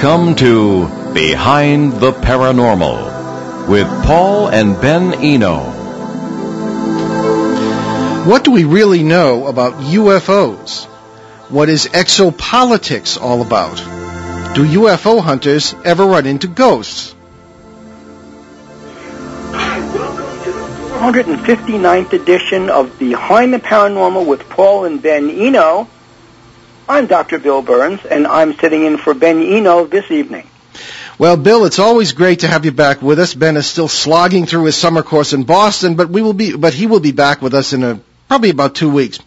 Welcome to Behind the Paranormal with Paul and Ben Eno. What do we really know about UFOs? What is exopolitics all about? Do UFO hunters ever run into ghosts? 159th edition of Behind the Paranormal with Paul and Ben Eno. I'm Dr. Bill Birnes, and I'm sitting in for Ben Eno this evening. Well, Bill, it's always great to have you back with us. Ben is still slogging through his summer course in Boston, but we will be, but he will be back with us in a, probably about two weeks.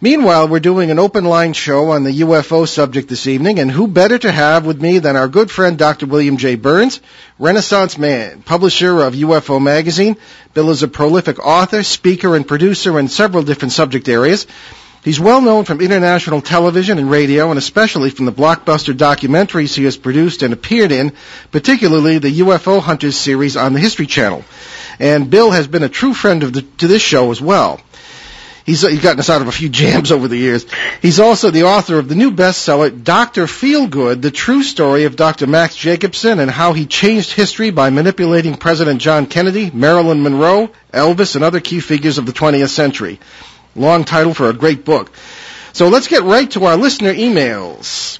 Meanwhile, we're doing an open line show on the UFO subject this evening, and who better to have with me than our good friend Dr. William J. Birnes, Renaissance man, publisher of UFO magazine. Bill is a prolific author, speaker, and producer in several different subject areas. He's well known from international television and radio, and especially from the blockbuster documentaries he has produced and appeared in, particularly the UFO Hunters series on the History Channel. And Bill has been a true friend of the, to this show as well. He's, he's gotten us out of a few jams over the years. He's also the author of the new bestseller, Dr. Feelgood, the true story of Dr. Max Jacobson and how he changed history by manipulating President John Kennedy, Marilyn Monroe, Elvis, and other key figures of the 20th century. Long title for a great book. So let's get right to our listener emails.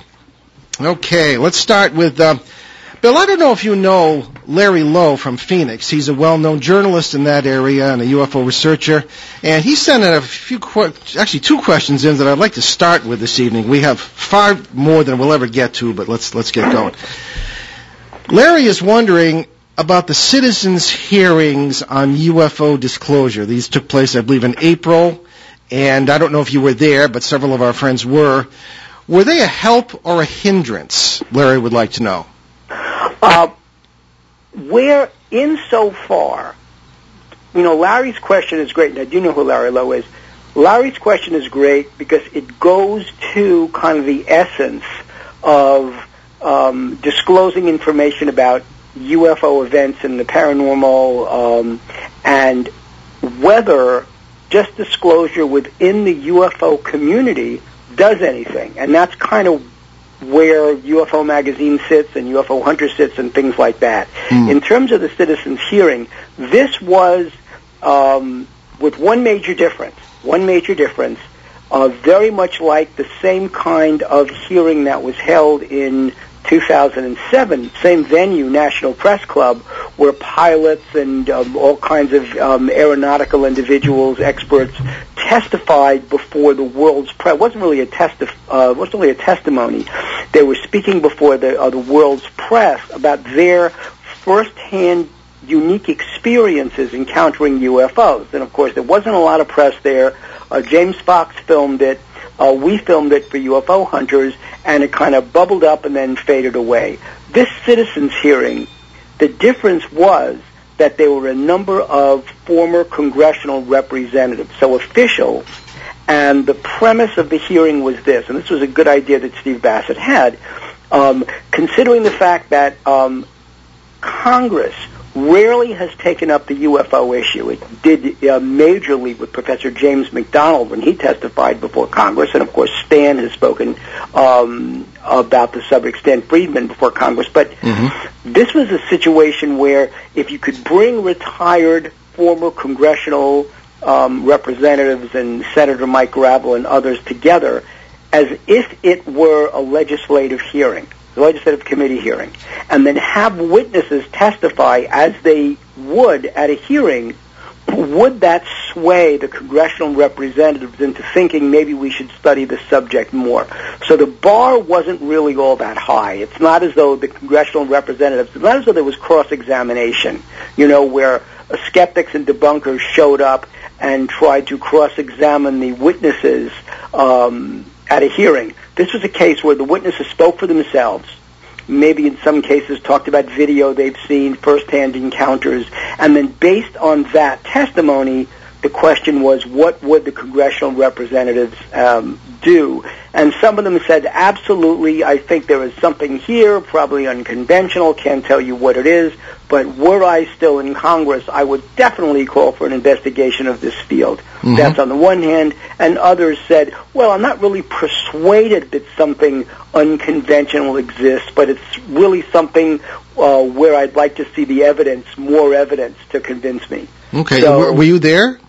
Okay, let's start with uh, Bill. I don't know if you know Larry Lowe from Phoenix. He's a well-known journalist in that area and a UFO researcher. And he sent in a few, actually two questions in that I'd like to start with this evening. We have far more than we'll ever get to, but let's let's get going. Larry is wondering about the citizens' hearings on UFO disclosure. These took place, I believe, in April and I don't know if you were there, but several of our friends were. Were they a help or a hindrance? Larry would like to know. Uh, where, insofar, you know, Larry's question is great, I do know who Larry Lowe is. Larry's question is great because it goes to kind of the essence of um, disclosing information about UFO events and the paranormal, um, and whether just disclosure within the UFO community does anything. And that's kind of where UFO Magazine sits and UFO Hunter sits and things like that. Mm. In terms of the citizens' hearing, this was um, with one major difference. One major difference, uh, very much like the same kind of hearing that was held in 2007, same venue, National Press Club, where pilots and um, all kinds of um, aeronautical individuals, experts, testified before the world's press. It wasn't really a test. Uh, wasn't really a testimony. They were speaking before the uh, the world's press about their firsthand unique experiences encountering UFOs. And of course, there wasn't a lot of press there. Uh, James Fox filmed it. Uh, we filmed it for UFO hunters, and it kind of bubbled up and then faded away. This citizens hearing, the difference was that there were a number of former congressional representatives, so officials, and the premise of the hearing was this, and this was a good idea that Steve Bassett had, um, considering the fact that um, Congress rarely has taken up the UFO issue. It did uh, majorly with Professor James McDonald when he testified before Congress, and of course Stan has spoken um, about the subject, Stan Friedman before Congress. But mm-hmm. this was a situation where if you could bring retired former congressional um, representatives and Senator Mike Gravel and others together as if it were a legislative hearing the legislative committee hearing, and then have witnesses testify as they would at a hearing, would that sway the congressional representatives into thinking maybe we should study the subject more? So the bar wasn't really all that high. It's not as though the congressional representatives, it's not as though there was cross-examination, you know, where skeptics and debunkers showed up and tried to cross-examine the witnesses um, at a hearing. This was a case where the witnesses spoke for themselves, maybe in some cases talked about video they've seen, firsthand encounters, and then based on that testimony, the question was what would the congressional representatives um, do. And some of them said, absolutely, I think there is something here, probably unconventional, can't tell you what it is, but were I still in Congress, I would definitely call for an investigation of this field. Mm-hmm. That's on the one hand. And others said, well, I'm not really persuaded that something unconventional exists, but it's really something uh, where I'd like to see the evidence, more evidence to convince me. Okay. So, were, were you there?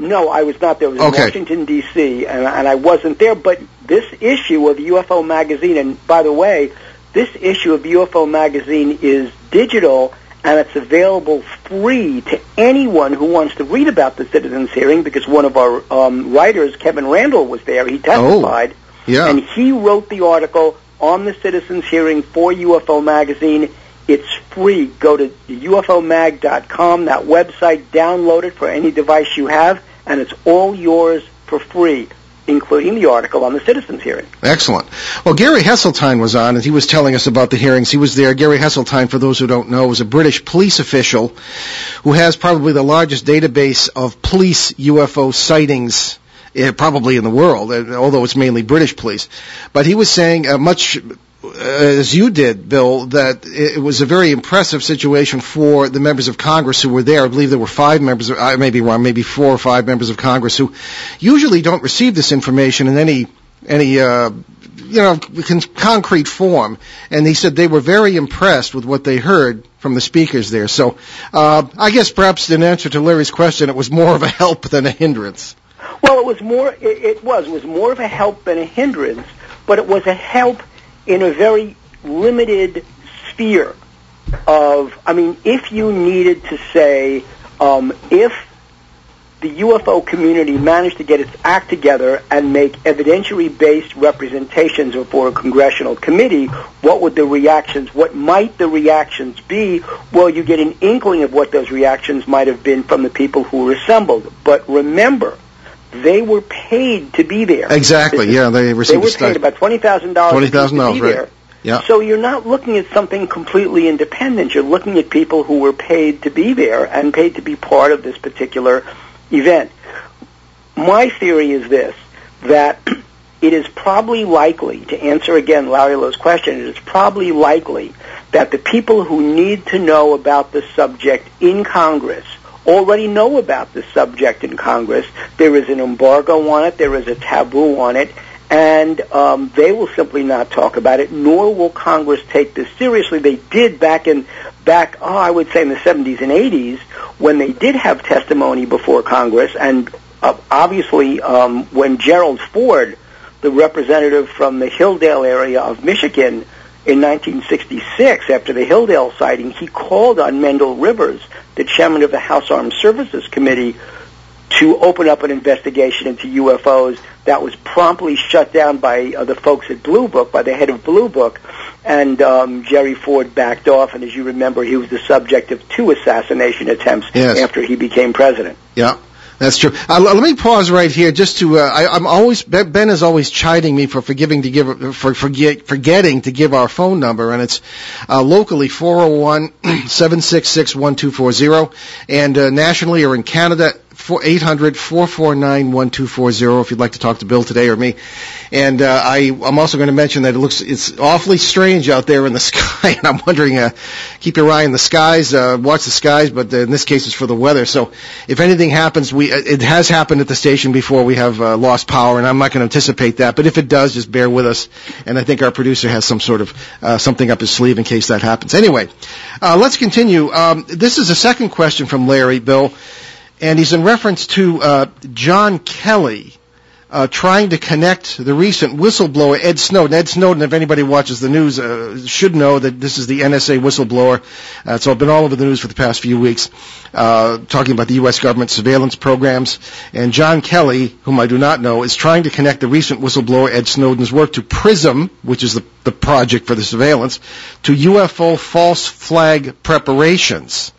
No, I was not there. I was okay. in Washington D.C. And, and I wasn't there. But this issue of UFO magazine, and by the way, this issue of UFO magazine is digital and it's available free to anyone who wants to read about the citizens hearing because one of our um, writers, Kevin Randle, was there. He testified, oh, yeah. and he wrote the article on the citizens hearing for UFO magazine. It's free. Go to ufomag.com, that website, download it for any device you have, and it's all yours for free including the article on the citizens hearing. Excellent. Well, Gary Heseltine was on, and he was telling us about the hearings. He was there. Gary Heseltine, for those who don't know, was a British police official who has probably the largest database of police UFO sightings uh, probably in the world, uh, although it's mainly British police. But he was saying uh, much as you did, Bill, that it was a very impressive situation for the members of Congress who were there. I believe there were five members, I may be wrong, maybe four or five members of Congress who usually don't receive this information in any any uh, you know concrete form. And he said they were very impressed with what they heard from the speakers there. So uh, I guess perhaps in answer to Larry's question, it was more of a help than a hindrance. Well, it was more. It, it was. It was more of a help than a hindrance, but it was a help in a very limited sphere of, I mean, if you needed to say, um, if the UFO community managed to get its act together and make evidentiary-based representations before a congressional committee, what would the reactions, what might the reactions be? Well, you get an inkling of what those reactions might have been from the people who were assembled. But remember, they were paid to be there. Exactly. Is, yeah, they received. They were paid about twenty thousand dollars. Twenty thousand dollars, right? Yeah. So you're not looking at something completely independent. You're looking at people who were paid to be there and paid to be part of this particular event. My theory is this: that it is probably likely, to answer again Larry Lowe's question, it is probably likely that the people who need to know about the subject in Congress already know about this subject in Congress. There is an embargo on it. There is a taboo on it. And um, they will simply not talk about it, nor will Congress take this seriously. They did back in, back, oh, I would say in the 70s and 80s, when they did have testimony before Congress, and uh, obviously um, when Gerald Ford, the representative from the Hillsdale area of Michigan, in 1966, after the Hillsdale sighting, he called on Mendel Rivers, the chairman of the House Armed Services Committee, to open up an investigation into UFOs. That was promptly shut down by uh, the folks at Blue Book, by the head of Blue Book, and um, Jerry Ford backed off. And as you remember, he was the subject of two assassination attempts yes. after he became president. Yeah. That's true. Uh, let me pause right here, just to. Uh, I, am always Ben is always chiding me for forgiving to give for forget, forgetting to give our phone number, and it's uh, locally 401-766-1240, and uh, nationally or in Canada 800-449-1240 if you'd like to talk to Bill today or me. And uh, I, I'm also going to mention that it looks it's awfully strange out there in the sky, and I'm wondering, uh, keep your eye on the skies, uh, watch the skies, but in this case it's for the weather. So if anything happens, we it has happened at the station before. We have uh, lost power, and I'm not going to anticipate that. But if it does, just bear with us. And I think our producer has some sort of uh, something up his sleeve in case that happens. Anyway, uh, let's continue. Um, this is a second question from Larry Bill and he's in reference to uh, John Kelly uh, trying to connect the recent whistleblower Ed Snowden. Ed Snowden, if anybody watches the news, uh, should know that this is the NSA whistleblower. Uh, so I've been all over the news for the past few weeks, uh, talking about the U.S. government surveillance programs. And John Kelly, whom I do not know, is trying to connect the recent whistleblower Ed Snowden's work to PRISM, which is the, the project for the surveillance, to UFO false flag preparations.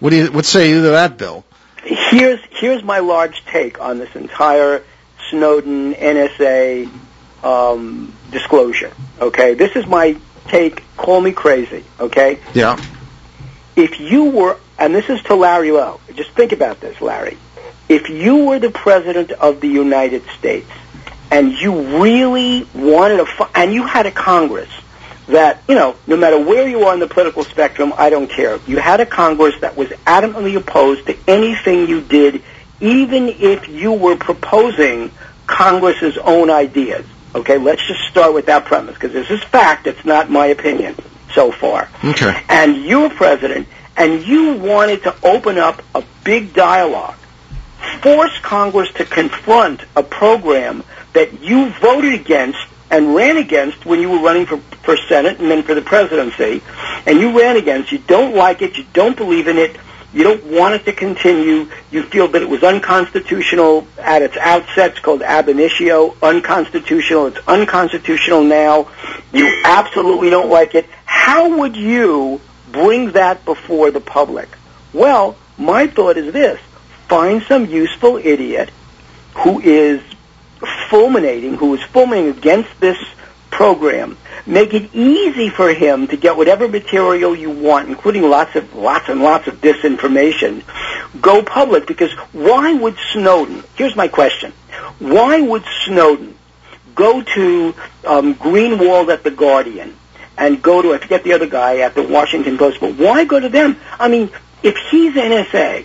What do you, what say you to that, Bill? Here's here's my large take on this entire Snowden NSA um, disclosure. Okay, this is my take. Call me crazy. Okay. Yeah. If you were, and this is to Larry Lowe. Just think about this, Larry. If you were the president of the United States and you really wanted to, and you had a Congress that, you know, no matter where you are on the political spectrum, I don't care. You had a Congress that was adamantly opposed to anything you did, even if you were proposing Congress's own ideas. Okay, let's just start with that premise because this is fact. It's not my opinion so far. Okay. And you were president, and you wanted to open up a big dialogue, force Congress to confront a program that you voted against and ran against when you were running for, for Senate and then for the presidency, and you ran against, you don't like it, you don't believe in it, you don't want it to continue, you feel that it was unconstitutional at its outset, it's called ab initio, unconstitutional, it's unconstitutional now, you absolutely don't like it, how would you bring that before the public? Well, my thought is this, find some useful idiot who is fulminating, who is fulminating against this program, make it easy for him to get whatever material you want, including lots of lots and lots of disinformation, go public. Because why would Snowden? Here's my question: Why would Snowden go to um, Greenwald at the Guardian and go to I forget the other guy at the Washington Post, but why go to them? I mean, if he's NSA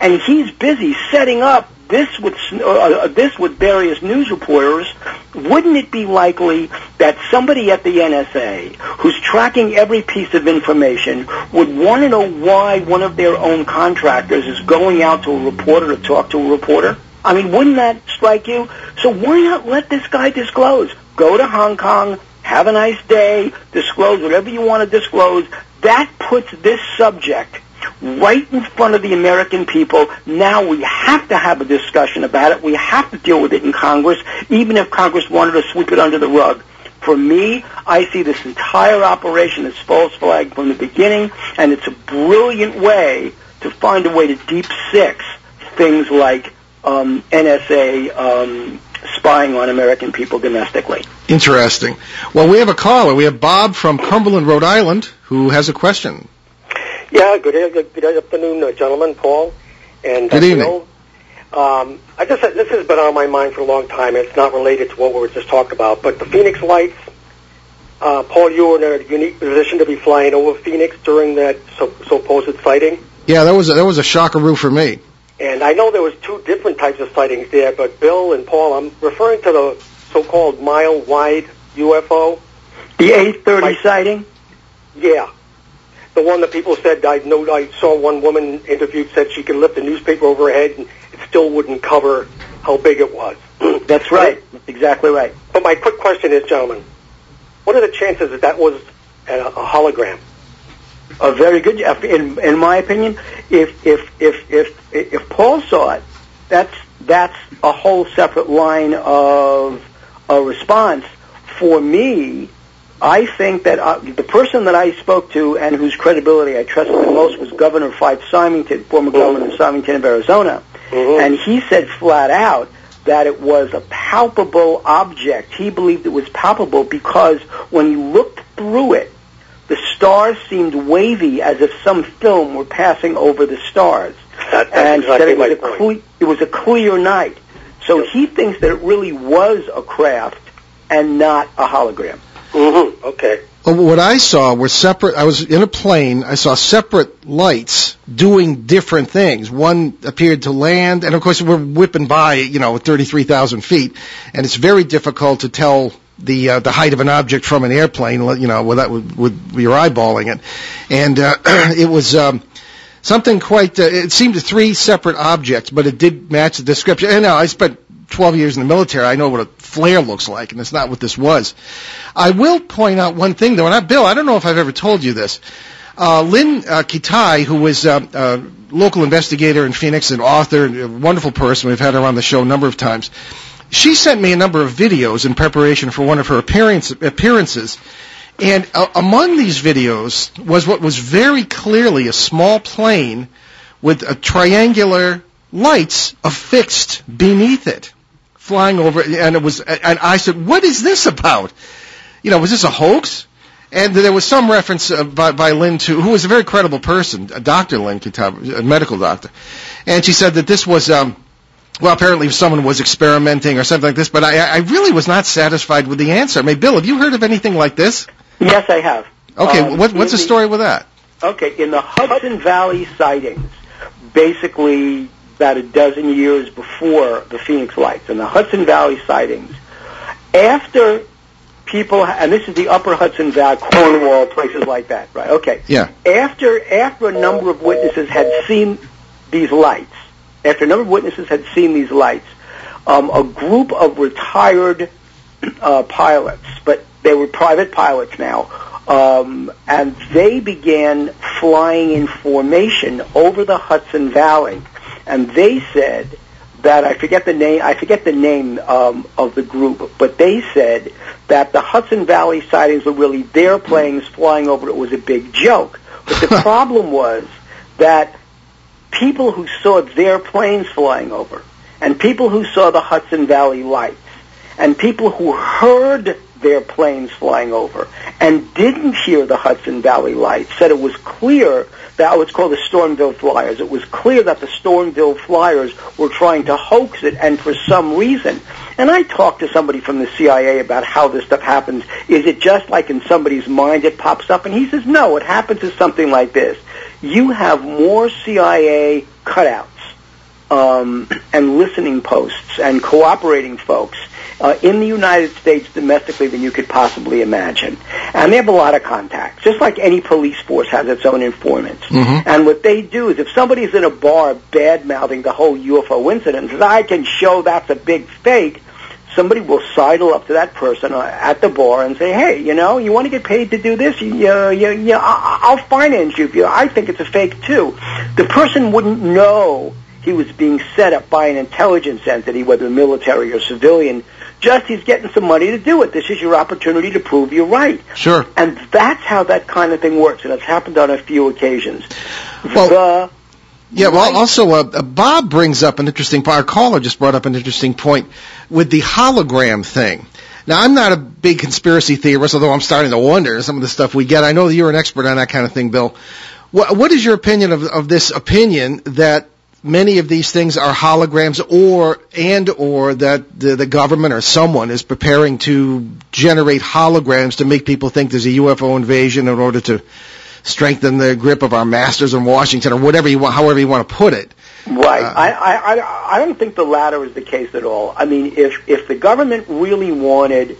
and he's busy setting up this with uh, uh, this with various news reporters, wouldn't it be likely that somebody at the NSA who's tracking every piece of information would want to know why one of their own contractors is going out to a reporter to talk to a reporter? I mean, wouldn't that strike you? So why not let this guy disclose? Go to Hong Kong, have a nice day, disclose whatever you want to disclose. That puts this subject right in front of the American people. Now we have to have a discussion about it. We have to deal with it in Congress, even if Congress wanted to sweep it under the rug. For me, I see this entire operation as false flag from the beginning, and it's a brilliant way to find a way to deep six things like um, NSA um, spying on American people domestically. Interesting. Well, we have a caller. We have Bob from Cumberland, Rhode Island, who has a question. Yeah, good, good, good afternoon, uh, gentlemen, Paul. And good evening. Um, I just this has been on my mind for a long time. It's not related to what we were just talking about, but the Phoenix Lights. Uh, Paul, you were in a unique position to be flying over Phoenix during that so, supposed sighting. Yeah, that was a, that was a shockaroo for me. And I know there was two different types of sightings there, but Bill and Paul, I'm referring to the so-called mile-wide UFO. The 830 sighting. Yeah the one that people said I know I saw one woman interviewed said she could lift a newspaper over her head and it still wouldn't cover how big it was. That's right. That's exactly right. But my quick question is, gentlemen, what are the chances that that was a, a hologram? A very good. In in my opinion, if if if if if Paul saw it, that's that's a whole separate line of a response. For me, I think that uh, the person that I spoke to and whose credibility I trusted the most was Governor Fife Symington, former governor of Symington of Arizona. Mm-hmm. And he said flat out that it was a palpable object. He believed it was palpable because when you looked through it, the stars seemed wavy as if some film were passing over the stars. That, and exactly said it was, a cle- it was a clear night. So he thinks that it really was a craft and not a hologram. Mm-hmm. Okay. What I saw were separate. I was in a plane. I saw separate lights doing different things. One appeared to land, and of course we're whipping by, you know, 33,000 feet, and it's very difficult to tell the uh, the height of an object from an airplane, you know, without with, with your eyeballing it. And uh, it was um, something quite. Uh, it seemed three separate objects, but it did match the description. And now I spent 12 years in the military, I know what a flare looks like, and it's not what this was. I will point out one thing, though, and I, Bill, I don't know if I've ever told you this. Uh, Lynn uh, Kitei, who was uh, a local investigator in Phoenix, and author, and a wonderful person, we've had her on the show a number of times, she sent me a number of videos in preparation for one of her appearance, appearances. And uh, among these videos was what was very clearly a small plane with a triangular lights affixed beneath it flying over, and it was, and I said, "What is this about? You know, was this a hoax?" And there was some reference uh, by, by Lynn to, who was a very credible person, a Dr. Lynn a medical doctor, and she said that this was um, Well, apparently someone was experimenting or something like this, but I, I really was not satisfied with the answer. I mean, Bill, have you heard of anything like this? Yes, I have. Okay, Um, what, what's the in story with that? Okay, in the Hudson Valley sightings, basically about a dozen years before the Phoenix Lights, and the Hudson Valley sightings, after people, and this is the Upper Hudson Valley, Cornwall, places like that, right? Okay. Yeah. After after a number of witnesses had seen these lights, after a number of witnesses had seen these lights, um, a group of retired uh, pilots, but they were private pilots now, um, and they began flying in formation over the Hudson Valley, and they said that I forget the name. I forget the name um, of the group, but they said that the Hudson Valley sightings were really their planes flying over. It was a big joke, but the problem was that people who saw their planes flying over, and people who saw the Hudson Valley lights, and people who heard their planes flying over and didn't hear the Hudson Valley lights said it was clear that what's called the Stormville Flyers. It was clear that the Stormville Flyers were trying to hoax it, and for some reason. And I talked to somebody from the CIA about how this stuff happens. Is it just like in somebody's mind it pops up? And he says, no, what happens is something like this. You have more CIA cutouts um, and listening posts and cooperating folks uh, in the United States domestically than you could possibly imagine. And they have a lot of contacts, just like any police force has its own informants. Mhm. And what they do is if somebody's in a bar bad-mouthing the whole UFO incident and says, I can show that's a big fake, somebody will sidle up to that person uh, at the bar and say, "Hey, you know, you want to get paid to do this? You, you, you, I'll finance you if you. I think it's a fake too." The person wouldn't know he was being set up by an intelligence entity, whether military or civilian. Just he's getting some money to do it. This is your opportunity to prove you're right. Sure. And that's how that kind of thing works, and it's happened on a few occasions. Well- the Yeah, well, also, uh, uh, Bob brings up an interesting point. Our caller just brought up an interesting point with the hologram thing. Now, I'm not a big conspiracy theorist, although I'm starting to wonder some of the stuff we get. I know that you're an expert on that kind of thing, Bill. What, what is your opinion of, of this opinion that many of these things are holograms or, and or that the, the government or someone is preparing to generate holograms to make people think there's a UFO invasion in order to strengthen the grip of our masters in Washington or whatever you want, however you want to put it. Right. Uh, I, I, I, I don't think the latter is the case at all. I mean, if, if the government really wanted,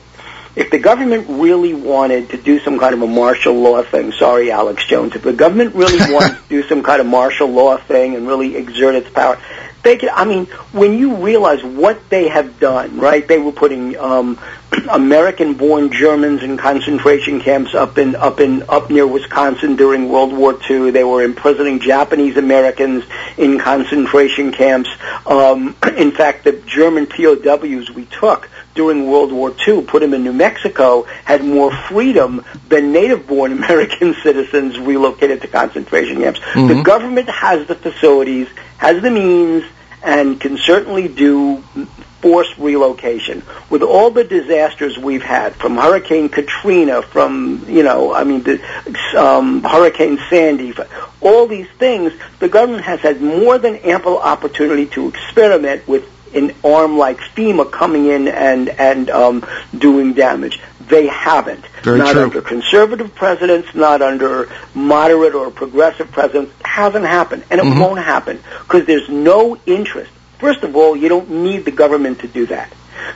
if the government really wanted to do some kind of a martial law thing, sorry, Alex Jones, if the government really wanted to do some kind of martial law thing and really exert its power, they could, I mean, when you realize what they have done, right? They were putting um, American-born Germans in concentration camps up in up in up near Wisconsin during World War II. They were imprisoning Japanese Americans in concentration camps. Um, in fact, the German POWs we took during World War II, put them in New Mexico, had more freedom than native-born American citizens relocated to concentration camps. The Mhm. government has the facilities, has the means, and can certainly do forced relocation. With all the disasters we've had, from Hurricane Katrina, from, you know, I mean, the, um, Hurricane Sandy, all these things, the government has had more than ample opportunity to experiment with an arm like FEMA coming in and, and um, doing damage. They haven't. Very not true. under conservative presidents, not under moderate or progressive presidents. Hasn't happened, and it Mhm. won't happen because there's no interest. First of all, you don't need the government to do that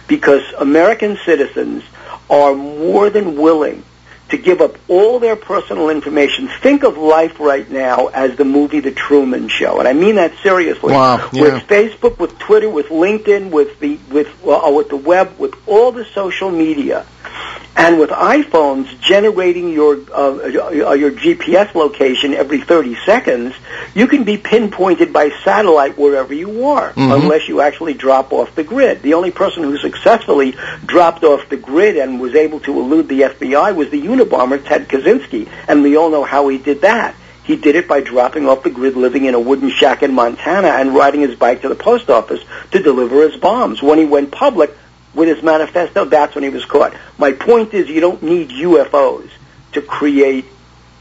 because American citizens are more than willing to give up all their personal information. Think of life right now as the movie The Truman Show, and I mean that seriously. Wow, yeah. With Facebook, with Twitter, with LinkedIn, with the with uh, with the web, with all the social media, and with iPhones generating your uh, uh, your GPS location every 30 seconds, you can be pinpointed by satellite wherever you are, Mhm. unless you actually drop off the grid. The only person who successfully dropped off the grid and was able to elude the FBI was the Unabomber Ted Kaczynski, and we all know how he did that. He did it by dropping off the grid, living in a wooden shack in Montana, and riding his bike to the post office to deliver his bombs. When he went public with his manifesto, that's when he was caught. My point is, you don't need UFOs to create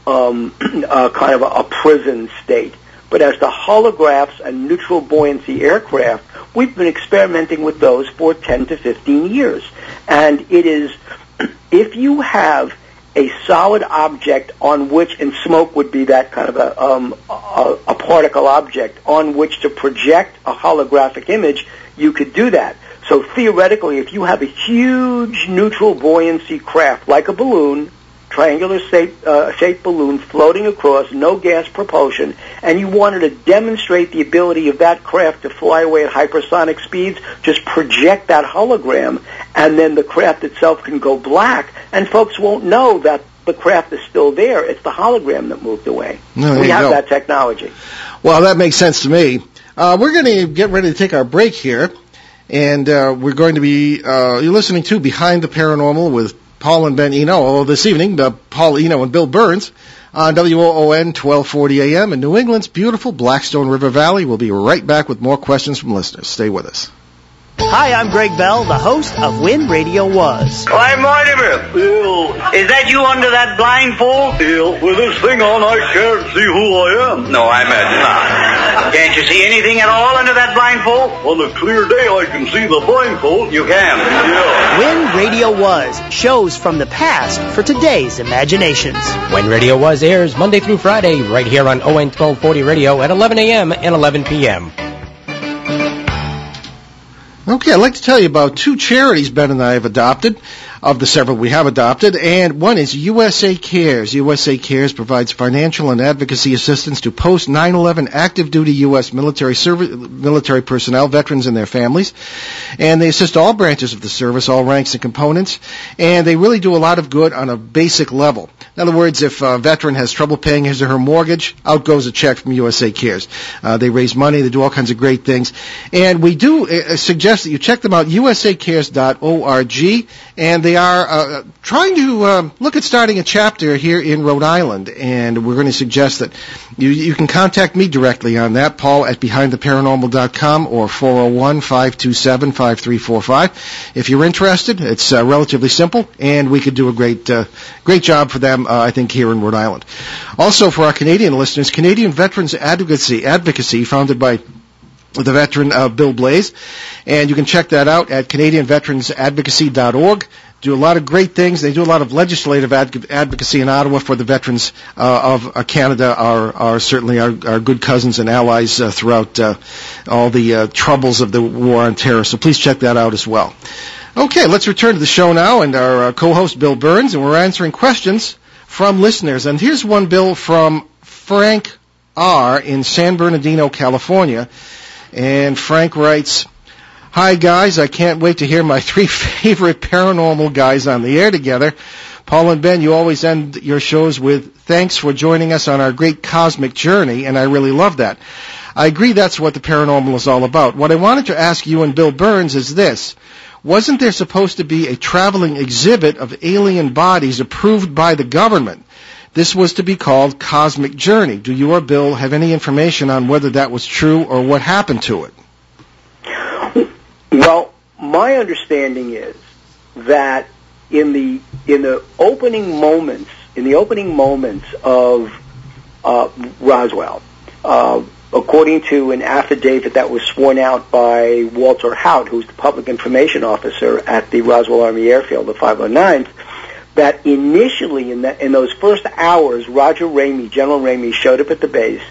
um, a kind of a, a prison state. But as to holographs and neutral buoyancy aircraft we've been experimenting with those for 10 to 15 years. And it is, if you have a solid object on which, and smoke would be that kind of a, um, a, a particle object on which to project a holographic image, you could do that. So theoretically, if you have a huge neutral buoyancy craft like a balloon, triangular shaped, uh, shaped balloon floating across, no gas propulsion, and you wanted to demonstrate the ability of that craft to fly away at hypersonic speeds, just project that hologram, and then the craft itself can go black, and folks won't know that the craft is still there. It's the hologram that moved away. No, we have go. that technology. Well, that makes sense to me. Uh, we're going to get ready to take our break here, and uh, we're going to be uh, you're listening to Behind the Paranormal with Paul and Ben Eno. This evening, uh, Paul Eno and Bill Birnes on WOON 1240 AM in New England's beautiful Blackstone River Valley. We'll be right back with more questions from listeners. Stay with us. Hi, I'm Greg Bell, the host of When Radio Was. I'm Mortimer. Bill. Is that you under that blindfold? Bill, with this thing on, I can't see who I am. No, I imagine not. Can't you see anything at all under that blindfold? On a clear day, I can see the blindfold. You can. Yeah. When Radio Was, shows from the past for today's imaginations. When Radio Was airs Monday through Friday, right here on ON 1240 Radio at 11 a.m. and 11 p.m. Okay, I'd like to tell you about two charities Ben and I have adopted, of the several we have adopted, and one is USA Cares. USA Cares provides financial and advocacy assistance to post 9/11 active duty U.S. military service, military personnel, veterans, and their families, and they assist all branches of the service, all ranks and components, and they really do a lot of good on a basic level. In other words, if a veteran has trouble paying his or her mortgage, out goes a check from USA Cares. Uh, they raise money, they do all kinds of great things, and we do uh, suggest that you check them out, usacares.org, and they are uh, trying to um, look at starting a chapter here in Rhode Island, and we're going to suggest that you, you can contact me directly on that, Paul at behindtheparanormal.com or 401-527-5345. If you're interested, it's uh, relatively simple, and we could do a great, uh, great job for them, uh, I think, here in Rhode Island. Also, for our Canadian listeners, Canadian Veterans Advocacy, Advocacy founded by the veteran uh, Bill Blaze, and you can check that out at CanadianVeteransAdvocacy.org. Do a lot of great things. They do a lot of legislative adv- advocacy in Ottawa for the veterans uh, of uh, Canada. Are are certainly our, our good cousins and allies uh, throughout uh, all the uh, troubles of the war on terror. So please check that out as well. Okay, let's return to the show now, and our uh, co-host Bill Birnes, and we're answering questions from listeners. And here's one, Bill, from Frank R. in San Bernardino, California. And Frank writes, Hi guys, I can't wait to hear my three favorite paranormal guys on the air together. Paul and Ben, you always end your shows with thanks for joining us on our great cosmic journey, and I really love that. I agree that's what the paranormal is all about. What I wanted to ask you and Bill Birnes is this. Wasn't there supposed to be a traveling exhibit of alien bodies approved by the government? This was to be called Cosmic Journey. Do you or Bill have any information on whether that was true or what happened to it? Well, my understanding is that in the in the opening moments in the opening moments of uh, Roswell, uh, according to an affidavit that was sworn out by Walter Haut, who's the public information officer at the Roswell Army Airfield, the 509th, that initially in, that, in those first hours, Roger Ramey, General Ramey, showed up at the base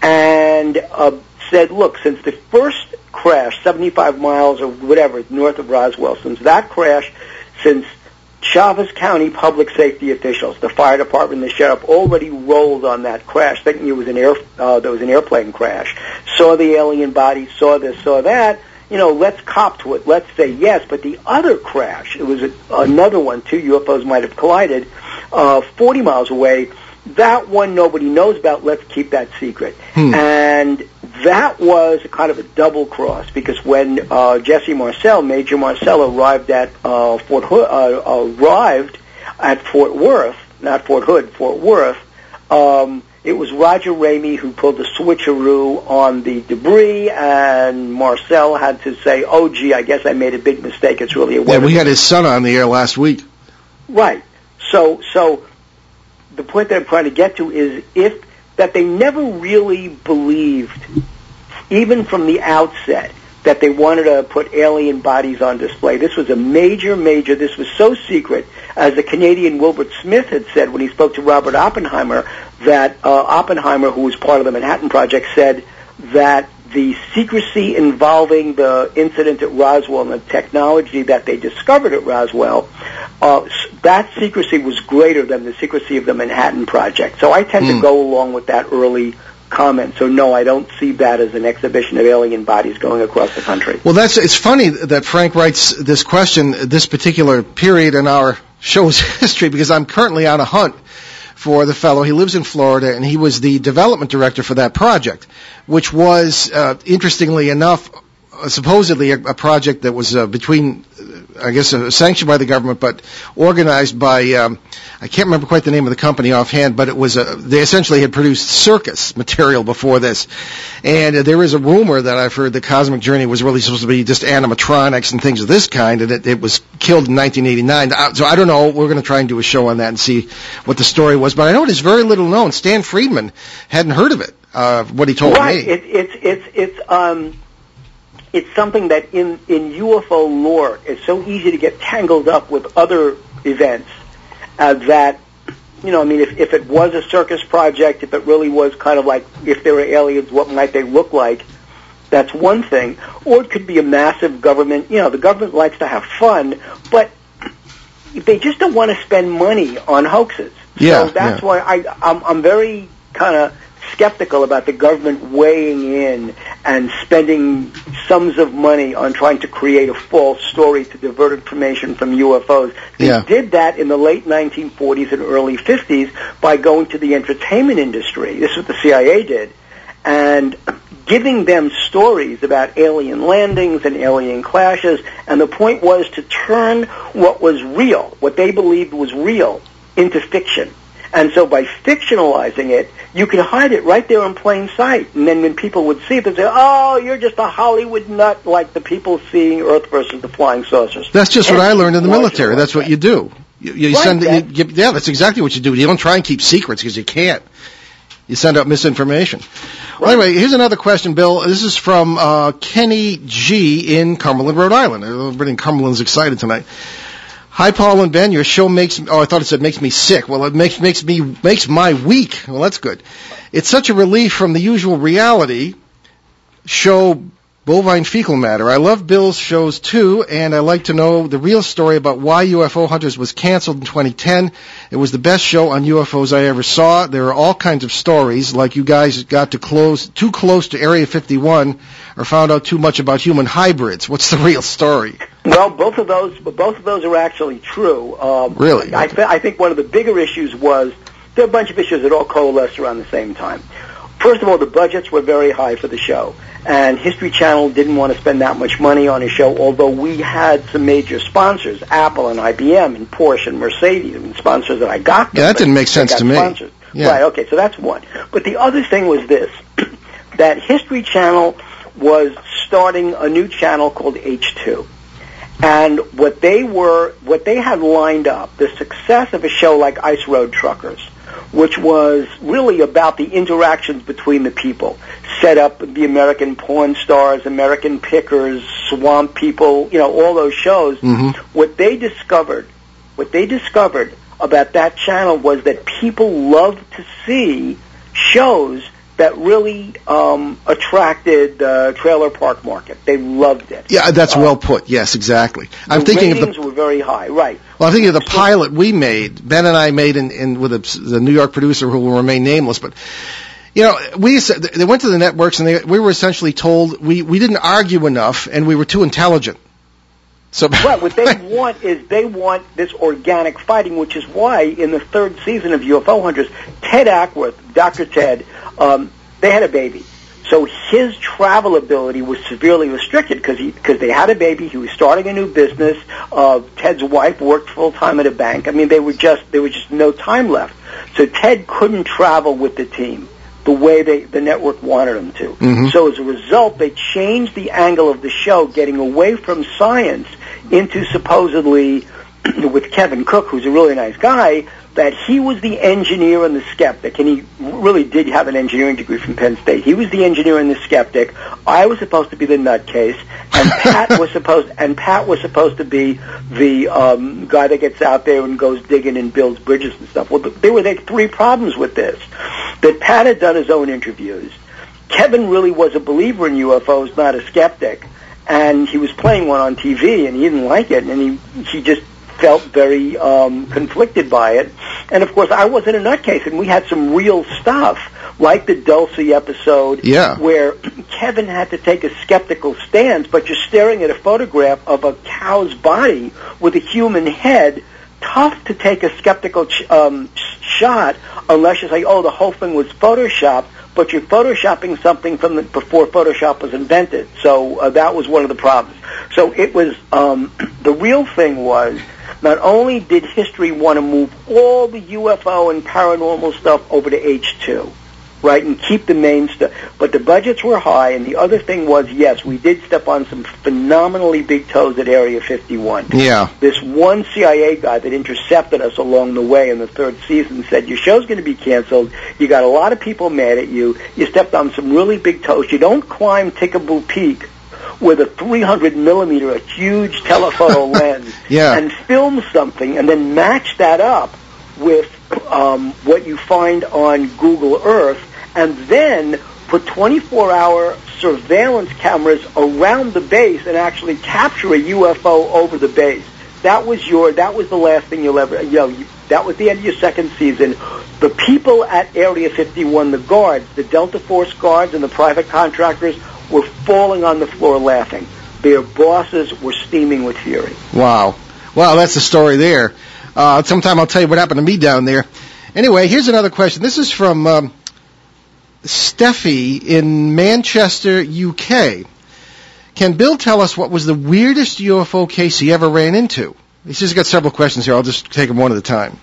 and uh, said, look, since the first crash, 75 miles or whatever north of Roswell, since that crash, since Chaves County public safety officials, the fire department, the sheriff, already rolled on that crash, thinking it was an air, uh, there was an airplane crash, saw the alien body, saw this, saw that, you know, let's cop to it. Let's say yes. But the other crash, it was a, another one. Two UFOs might have collided, uh, 40 miles away. That one nobody knows about. Let's keep that secret. Hmm. And that was kind of a double cross because when uh, Jesse Marcel, Major Marcel, arrived at uh, Fort Hood, uh, arrived at Fort Worth, not Fort Hood, Fort Worth. Um, it was Roger Ramey who pulled the switcheroo on the debris, and Marcel had to say, "Oh, gee, I guess I made a big mistake. It's really a Yeah, we had his son on the air last week. Right. So, so the point that I'm trying to get to is if that they never really believed, even from the outset, that they wanted to put alien bodies on display. This was a major, major, this was so secret, as the Canadian Wilbert Smith had said when he spoke to Robert Oppenheimer, that uh, Oppenheimer, who was part of the Manhattan Project, said that the secrecy involving the incident at Roswell and the technology that they discovered at Roswell, uh, that secrecy was greater than the secrecy of the Manhattan Project. So I tend Hmm. to go along with that early comment. So no, I don't see that as an exhibition of alien bodies going across the country. Well, that's it's funny that Frank writes this question, this particular period in our show's history, because I'm currently on a hunt for the fellow. He lives in Florida, and he was the development director for that project, which was, uh, interestingly enough, supposedly a, a project that was uh, between, I guess, uh, sanctioned by the government, but organized by, um, I can't remember quite the name of the company offhand, but it was a, they essentially had produced circus material before this. And uh, there is a rumor that I've heard the Cosmic Journey was really supposed to be just animatronics and things of this kind, and it, it was killed in 1989. Uh, So I don't know. We're going to try and do a show on that and see what the story was. But I know it is very little known. Stan Friedman hadn't heard of it. Uh, what he told right. me. It, it's it's it's um it's something that in in UFO lore is so easy to get tangled up with other events uh, that you know I mean if if it was a circus project if it really was kind of like if there were aliens what might they look like? That's one thing. Or it could be a massive government you know the government likes to have fun but they just don't want to spend money on hoaxes. Yeah, so that's yeah. why I I'm I'm very kind of skeptical about the government weighing in and spending sums of money on trying to create a false story to divert information from UFOs. They Yeah. did that in the late 1940s and early 50s by going to the entertainment industry. This is what the CIA did. And giving them stories about alien landings and alien clashes, and the point was to turn what was real, what they believed was real, into fiction. And so by fictionalizing it, you can hide it right there in plain sight. And then when people would see it, they'd say, oh, you're just a Hollywood nut like the people seeing Earth versus the flying saucers. That's just what I learned in the military. like That's what you do. You, you Right, send, that- you, yeah, that's exactly what you do. You don't try and keep secrets because you can't. You send out misinformation. Well, anyway, here's another question, Bill. This is from uh, Kenny G in Cumberland, Rhode Island. Everybody in Cumberland's excited tonight. Hi, Paul and Ben. Your show makes oh, I thought it said makes me sick. Well, it makes makes me makes my week. Well, that's good. It's such a relief from the usual reality show bovine fecal matter. I love Bill's shows too, and I like to know the real story about why UFO Hunters was canceled in 2010. It was the best show on UFOs I ever saw. There are all kinds of stories, like you guys got to close too close to Area 51, or found out too much about human hybrids. What's the real story? Well, both of those, both of those are actually true. Um, Really? I, th- I think one of the bigger issues was there are a bunch of issues that all coalesced around the same time. First of all, the budgets were very high for the show, and History Channel didn't want to spend that much money on a show. Although we had some major sponsors, Apple and IBM and Porsche and Mercedes, and sponsors that I got. them, Yeah, that didn't make sense to me. sponsors. Yeah. Right. Okay. So that's one. But the other thing was this: that History Channel was starting a new channel called H2. And what they were, what they had lined up, the success of a show like Ice Road Truckers, which was really about the interactions between the people, set up the American Pawn Stars, American pickers, swamp people, you know, all those shows. Mhm. What they discovered, what they discovered about that channel was that people loved to see shows that really um, attracted the trailer park market. They loved it. Yeah, that's Uh, well put. Yes, exactly. I'm the thinking of ratings the were very high, right? Well, I'm thinking of the pilot we made, Ben and I made in, in with a, the New York producer who will remain nameless, but you know, we they went to the networks and they, we were essentially told we we didn't argue enough and we were too intelligent. So Right. What they want is they want this organic fighting, which is why in the third season of UFO Hunters, Ted Acworth, Dr. Ted, um, they had a baby. So his travel ability was severely restricted because he because they had a baby. He was starting a new business. Uh, Ted's wife worked full time at a bank. I mean, they were just there was just no time left. So Ted couldn't travel with the team the way they the network wanted him to. Mhm. So as a result, they changed the angle of the show, getting away from science into supposedly with Kevin Cook, who's a really nice guy, that he was the engineer and the skeptic, and he really did have an engineering degree from Penn State. He was the engineer and the skeptic. I was supposed to be the nutcase, and Pat was supposed and Pat was supposed to be the um, guy that gets out there and goes digging and builds bridges and stuff. Well, there were like three problems with this. That Pat had done his own interviews. Kevin really was a believer in UFOs, not a skeptic, and he was playing one on TV, and he didn't like it, and he he just felt very um, conflicted by it. And of course, I wasn't a nutcase, and we had some real stuff, like the Dulce episode, Yeah. where Kevin had to take a skeptical stance, but you're staring at a photograph of a cow's body with a human head. Tough to take a skeptical ch- um, sh- shot unless you say, "Oh, the whole thing was photoshopped." But you're photoshopping something from the, before Photoshop was invented, so uh, that was one of the problems. So it was um, the real thing was not only did history want to move all the UFO and paranormal stuff over to H2, right, and keep the main stuff, but the budgets were high, and the other thing was, yes, we did step on some phenomenally big toes at Area 51. Yeah. This one CIA guy that intercepted us along the way in the third season said, your show's going to be canceled, you got a lot of people mad at you, you stepped on some really big toes, you don't climb Tikaboo Peak with a 300 millimeter, a huge telephoto lens, Yeah. and film something, and then match that up with um, what you find on Google Earth, and then put 24-hour surveillance cameras around the base and actually capture a UFO over the base. That was your. That was the last thing you'll ever. You know, that was the end of your second season. The people at Area 51, the guards, the Delta Force guards, and the private contractors were falling on the floor laughing. Their bosses were steaming with fury. Wow. Wow, that's the story there. Uh, sometime I'll tell you what happened to me down there. Anyway, here's another question. This is from um, Steffi in Manchester, UK. Can Bill tell us what was the weirdest UFO case he ever ran into? He's just got several questions here. I'll just take them one at a time.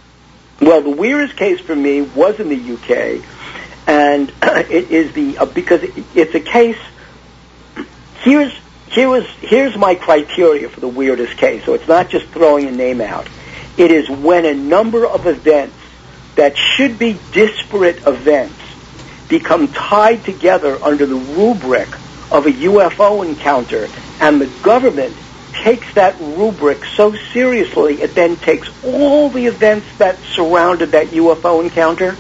Well, the weirdest case for me was in the UK, and it is the uh, because it's a case. Here's here was here's my criteria for the weirdest case. So it's not just throwing a name out. It is when a number of events that should be disparate events become tied together under the rubric of a UFO encounter, and the government takes that rubric so seriously, it then takes all the events that surrounded that UFO encounter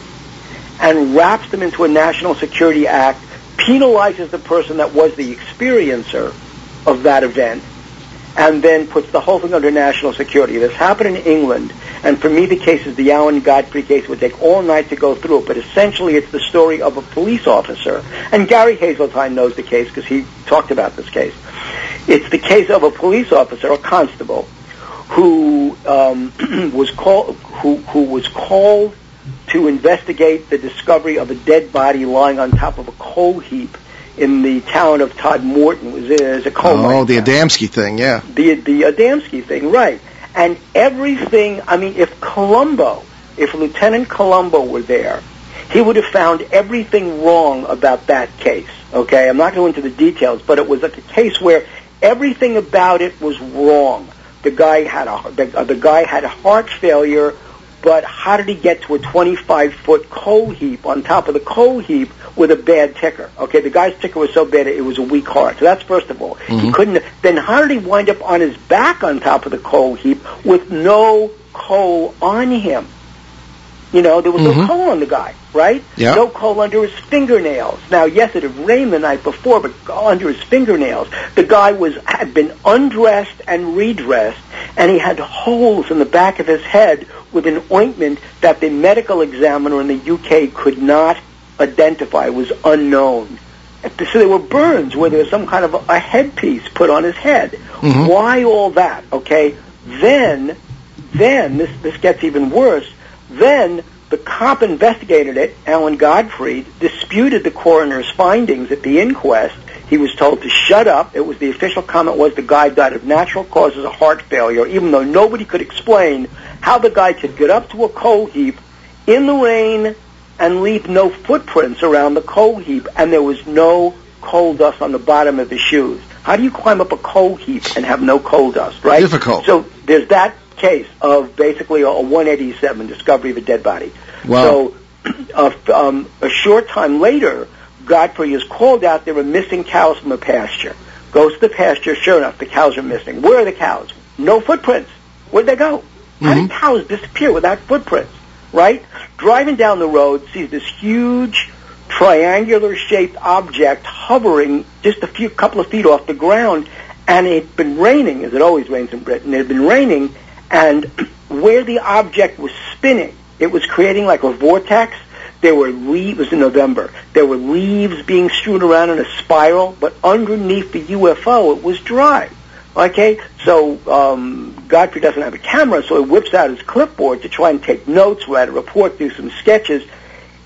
and wraps them into a national security act, penalizes the person that was the experiencer of that event, and then puts the whole thing under national security. This happened in England, and for me the case is the Alan Godfrey case. It would take all night to go through it, but essentially it's the story of a police officer. And Gary Heseltine knows the case because he talked about this case. It's the case of a police officer, a constable, who um, was called who who was called to investigate the discovery of a dead body lying on top of a coal heap in the town of Todmorden. It was, it was a coal mine Oh, the town Adamski thing, yeah. the the Adamski thing, right? And everything. I mean, if Columbo, if Lieutenant Columbo were there, he would have found everything wrong about that case. Okay, I'm not going into the details, but it was like a case where everything about it was wrong. The guy had a the, uh, the guy had heart failure, but how did he get to a 25 foot coal heap on top of the coal heap with a bad ticker? Okay, the guy's ticker was so bad it was a weak heart. So that's first of all. He mm-hmm. couldn't. Then how did he wind up on his back on top of the coal heap with no coal on him? You know, there was no mm-hmm. coal on the guy, right? Yeah. No coal under his fingernails. Now, yes, it had rained the night before, but under his fingernails, the guy was had been undressed and redressed, and he had holes in the back of his head with an ointment that the medical examiner in the UK could not identify. It was unknown. So there were burns where there was some kind of a headpiece put on his head. Mm-hmm. Why all that? Okay. Then, then this this gets even worse. Then the cop investigated it. Alan Godfrey disputed the coroner's findings at the inquest. He was told to shut up. It was the official comment was the guy died of natural causes of heart failure, even though nobody could explain how the guy could get up to a coal heap in the rain and leave no footprints around the coal heap, and there was no coal dust on the bottom of his shoes. How do you climb up a coal heap and have no coal dust, right? Difficult. So there's that case of basically a, a 187 discovery of a dead body. Wow. So, uh, um, a short time later, Godfrey is called out. There were missing cows from a pasture. Goes to the pasture. Sure enough, the cows are missing. Where are the cows? No footprints. Where'd they go? How did mm-hmm. cows disappear without footprints? Right? Driving down the road, sees this huge triangular shaped object hovering just a few couple of feet off the ground and it had been raining as it always rains in Britain. It had been raining and where the object was spinning, it was creating like a vortex. There were leaves, was in November. There were leaves being strewn around in a spiral, but underneath the UFO it was dry. Okay, so um, Godfrey doesn't have a camera, so he whips out his clipboard to try and take notes, write a report, do some sketches.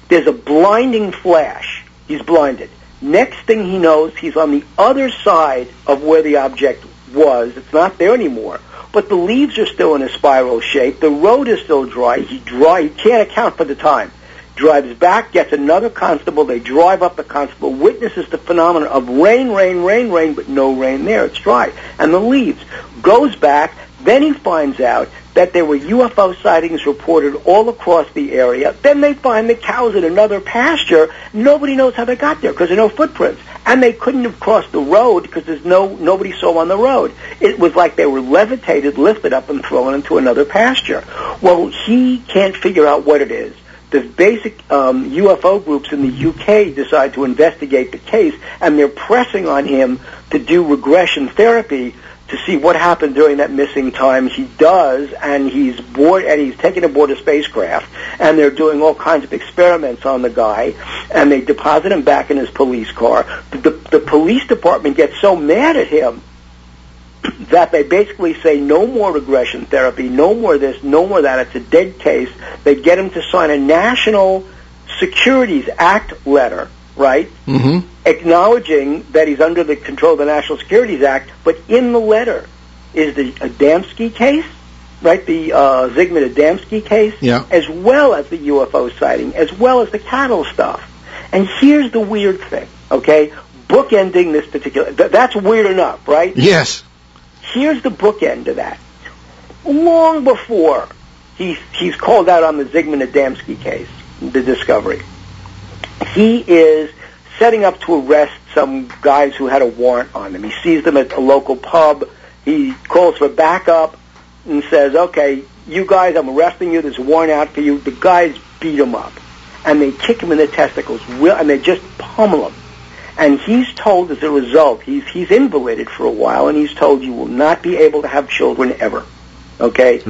There's a blinding flash. He's blinded. Next thing he knows, he's on the other side of where the object was. It's not there anymore. But the leaves are still in a spiral shape. The road is still dry. He dry. He can't account for the time. Drives back, gets another constable. They drive up the constable, witnesses the phenomenon of rain, rain, rain, rain, but no rain there. It's dry. And the leaves. Goes back. Then he finds out that there were UFO sightings reported all across the area. Then they find the cows in another pasture. Nobody knows how they got there because there are no footprints. And they couldn't have crossed the road because there's no nobody saw on the road. It was like they were levitated, lifted up, and thrown into another pasture. Well, he can't figure out what it is. The basic um, UFO groups in the UK decide to investigate the case, and they're pressing on him to do regression therapy to see what happened during that missing time. He does, and he's board and he's taken aboard a spacecraft, and they're doing all kinds of experiments on the guy, and they deposit him back in his police car. The, the, the police department gets so mad at him that they basically say no more regression therapy, no more this, no more that. It's a dead case. They get him to sign a National Securities Act letter, right? Mm-hmm. acknowledging that he's under the control of the National Securities Act, but in the letter is the Adamski case, right? The uh, Zygmunt Adamski case, Yeah. as well as the UFO sighting, as well as the cattle stuff. And here's the weird thing, okay? Bookending this particular, th- that's weird enough, right? Yes. Here's the bookend to that. Long before he's, he's called out on the Zygmunt Adamski case, the discovery, he is setting up to arrest some guys who had a warrant on them. He sees them at a local pub. He calls for backup and says, okay, you guys, I'm arresting you. There's a warrant out for you. The guys beat him up. And they kick him in the testicles, and they just pummel him. And he's told as a result, he's, he's invalided for a while, and he's told you will not be able to have children ever. Okay?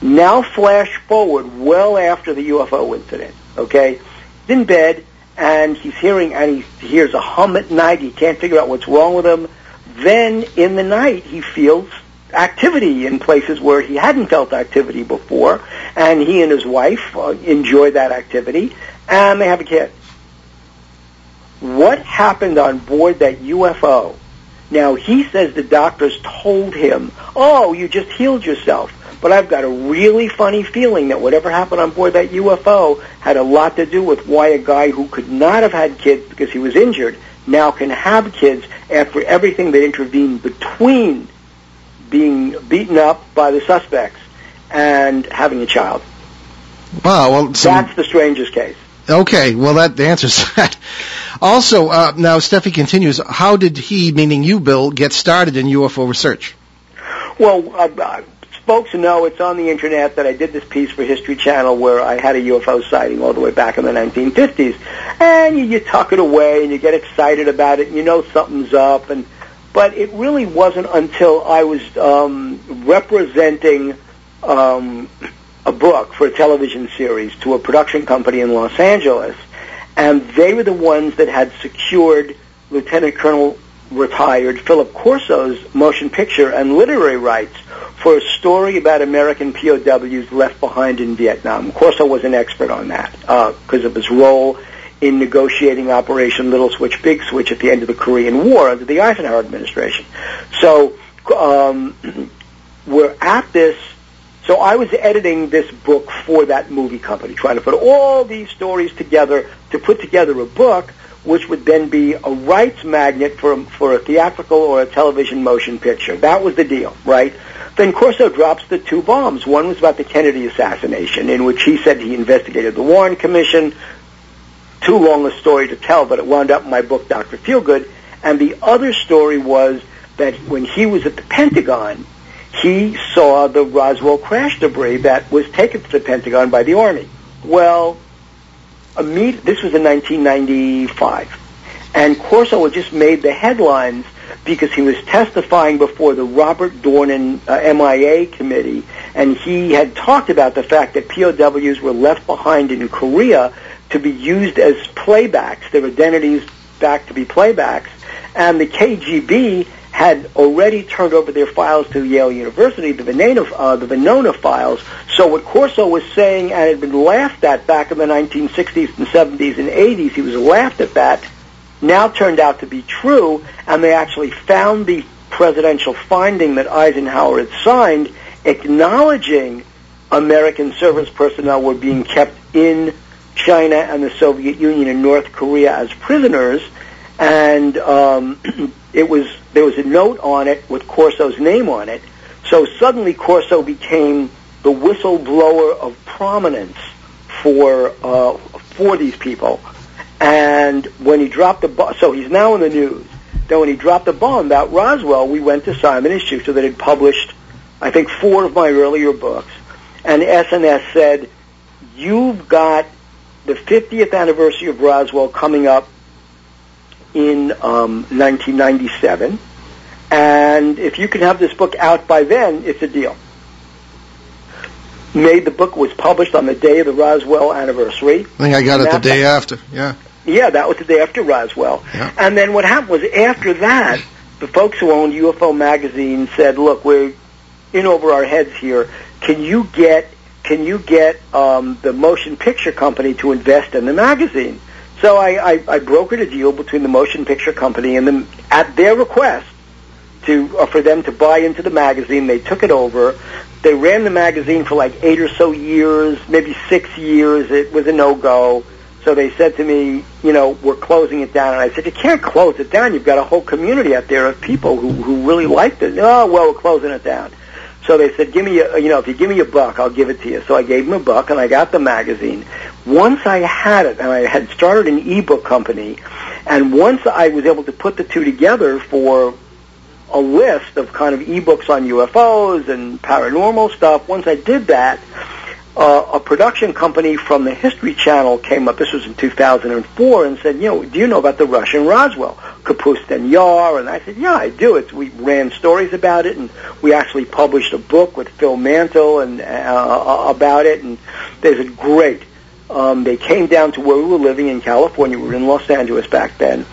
Now flash forward well after the UFO incident. Okay? He's in bed, and he's hearing, and he hears a hum at night. He can't figure out what's wrong with him. Then in the night, he feels activity in places where he hadn't felt activity before, and he and his wife uh, enjoy that activity, and they have a kid. What happened on board that UFO? Now he says the doctors told him, "Oh, you just healed yourself." But I've got a really funny feeling that whatever happened on board that UFO had a lot to do with why a guy who could not have had kids because he was injured now can have kids after everything that intervened between being beaten up by the suspects and having a child. Wow. Well, some, That's the strangest case. Okay. Well, that answers that. Also, uh, now Steffi continues. How did he, meaning you, Bill, get started in UFO research? Well, uh, uh, folks know it's on the internet that I did this piece for History Channel where I had a UFO sighting all the way back in the 1950s, and you, you tuck it away and you get excited about it, and you know something's up, and but it really wasn't until I was um, representing um, a book for a television series to a production company in Los Angeles, and they were the ones that had secured Lieutenant Colonel retired Philip Corso's motion picture and literary rights for a story about American POWs left behind in Vietnam. Corso was an expert on that because of his role in negotiating Operation Little Switch, Big Switch at the end of the Korean War under the Eisenhower administration. So um, we're at this. So I was editing this book for that movie company, trying to put all these stories together to put together a book which would then be a rights magnet for for a theatrical or a television motion picture. That was the deal, right? Then Corso drops the two bombs. One was about the Kennedy assassination, in which he said he investigated the Warren Commission. Too long a story to tell, but it wound up in my book, Dr. Feelgood. And the other story was that when he was at the Pentagon, he saw the Roswell crash debris that was taken to the Pentagon by the Army. Well, this was in 1995. And Corso had just made the headlines because he was testifying before the Robert Dornan uh, MIA committee, and he had talked about the fact that POWs were left behind in Korea to be used as playbacks, their identities back to be playbacks, and the KGB had already turned over their files to Yale University, the Venona, uh, the Venona files. So what Corso was saying and had been laughed at back in the 1960s and 70s and 80s, he was laughed at that, now turned out to be true, and they actually found the presidential finding that Eisenhower had signed, acknowledging American service personnel were being kept in China and the Soviet Union and North Korea as prisoners, and um, it was there was a note on it with Corso's name on it. So suddenly Corso became the whistleblower of prominence for uh, for these people. And when he dropped the bomb, so he's now in the news. Then when he dropped the bomb about Roswell, we went to Simon and Schuster that had published, I think, four of my earlier books. And SNS said, you've got the 50th anniversary of Roswell coming up in um, 1997. And if you can have this book out by then, it's a deal. Made the book was published on the day of the Roswell anniversary. I think I got it the day after. Yeah. Yeah, that was the day after Roswell. Yeah. And then what happened was after that, the folks who owned UFO magazine said, "Look, we're in over our heads here. Can you get can you get um, the motion picture company to invest in the magazine?" So I, I, I brokered a deal between the motion picture company and them at their request to uh, for them to buy into the magazine. They took it over. They ran the magazine for like eight or so years, maybe six years. It was a no go. So they said to me, you know, we're closing it down. And I said, you can't close it down. You've got a whole community out there of people who, who really liked it. Oh, well, we're closing it down. So they said, give me a, you know, if you give me a buck, I'll give it to you. So I gave them a buck and I got the magazine. Once I had it and I had started an ebook company and once I was able to put the two together for a list of kind of ebooks on UFOs and paranormal stuff, once I did that, uh, a production company from the History Channel came up. This was in 2004, and said, "You know, do you know about the Russian Roswell, Kapustin Yar?" And I said, "Yeah, I do. It's we ran stories about it, and we actually published a book with Phil Mantle and uh, about it." And they said, "Great." Um, they came down to where we were living in California. We were in Los Angeles back then,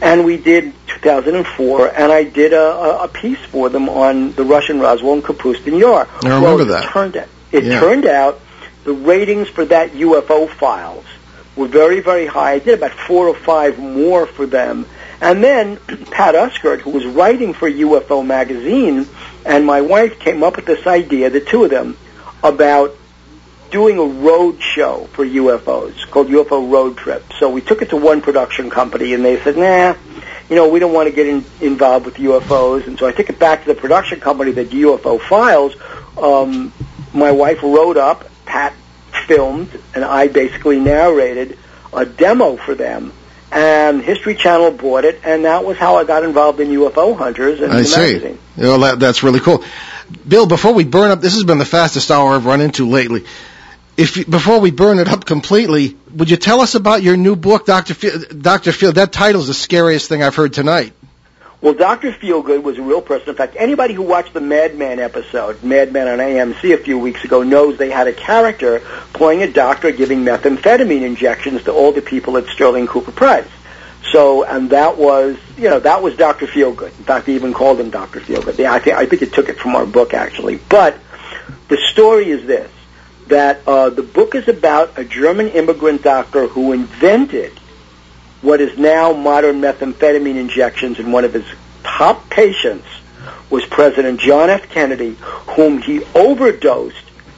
and we did 2004, and I did a, a, a piece for them on the Russian Roswell and Kapustin Yar. I remember well, that. It turned out, it Yeah. turned out the ratings for that UFO files were very, very high. I did about four or five more for them. And then Pat Uskert, who was writing for UFO magazine, and my wife came up with this idea, the two of them, about doing a road show for UFOs called UFO Road Trip. So we took it to one production company, and they said, "Nah, you know, we don't want to get in, involved with UFOs." And so I took it back to the production company that UFO files. Um, my wife wrote up, Pat filmed, and I basically narrated a demo for them. And History Channel bought it, and that was how I got involved in UFO Hunters and I the see. magazine. Well, that, that's really cool. Bill, before we burn up, this has been the fastest hour I've run into lately. If before we burn it up completely, would you tell us about your new book, Doctor Doctor Field? That title's the scariest thing I've heard tonight. Well, Dr. Feelgood was a real person. In fact, anybody who watched the Mad Men episode, Mad Men on AMC a few weeks ago, knows they had a character playing a doctor giving methamphetamine injections to all the people at Sterling Cooper Pryce. So, and that was, you know, that was Dr. Feelgood. In fact, they even called him Dr. Feelgood. Yeah, I think, I think it took it from our book, actually. But the story is this, that uh, the book is about a German immigrant doctor who invented what is now modern methamphetamine injections, and one of his top patients was President John F. Kennedy, whom he overdosed.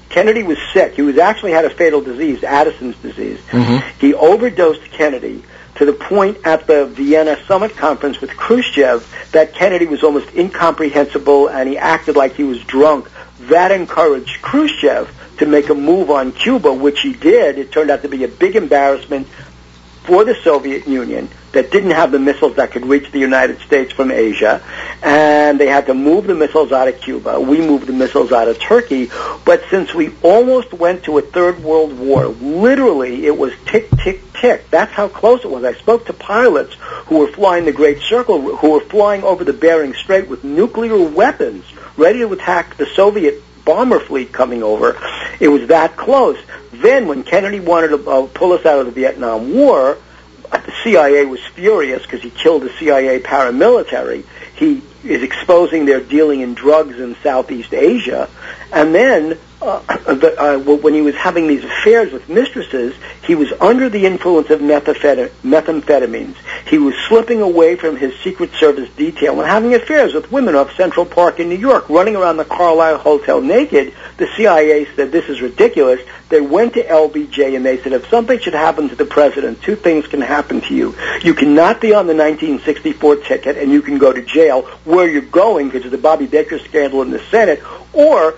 Kennedy was sick. He was actually had a fatal disease, Addison's disease. Mm-hmm. He overdosed Kennedy. to the point at the Vienna Summit Conference with Khrushchev that Kennedy was almost incomprehensible and he acted like he was drunk. That encouraged Khrushchev to make a move on Cuba, which he did. It turned out to be a big embarrassment for the Soviet Union that didn't have the missiles that could reach the United States from Asia, and they had to move the missiles out of Cuba. We moved the missiles out of Turkey, but since we almost went to a third world war, literally it was tick, tick, tick. That's how close it was. I spoke to pilots who were flying the Great Circle, who were flying over the Bering Strait with nuclear weapons, ready to attack the Soviet bomber fleet coming over. It was that close. Then, when Kennedy wanted to uh, pull us out of the Vietnam War, the CIA was furious because he killed the CIA paramilitary. He is exposing their dealing in drugs in Southeast Asia. And then, uh, the, uh, when he was having these affairs with mistresses, he was under the influence of methamphetamines. He was slipping away from his Secret Service detail and having affairs with women off Central Park in New York, running around the Carlyle Hotel naked. The CIA said this is ridiculous. They went to LBJ and they said if something should happen to the president, two things can happen to you. You cannot be on the 1964 ticket and you can go to jail where you're going because of the Bobby Baker scandal in the Senate, or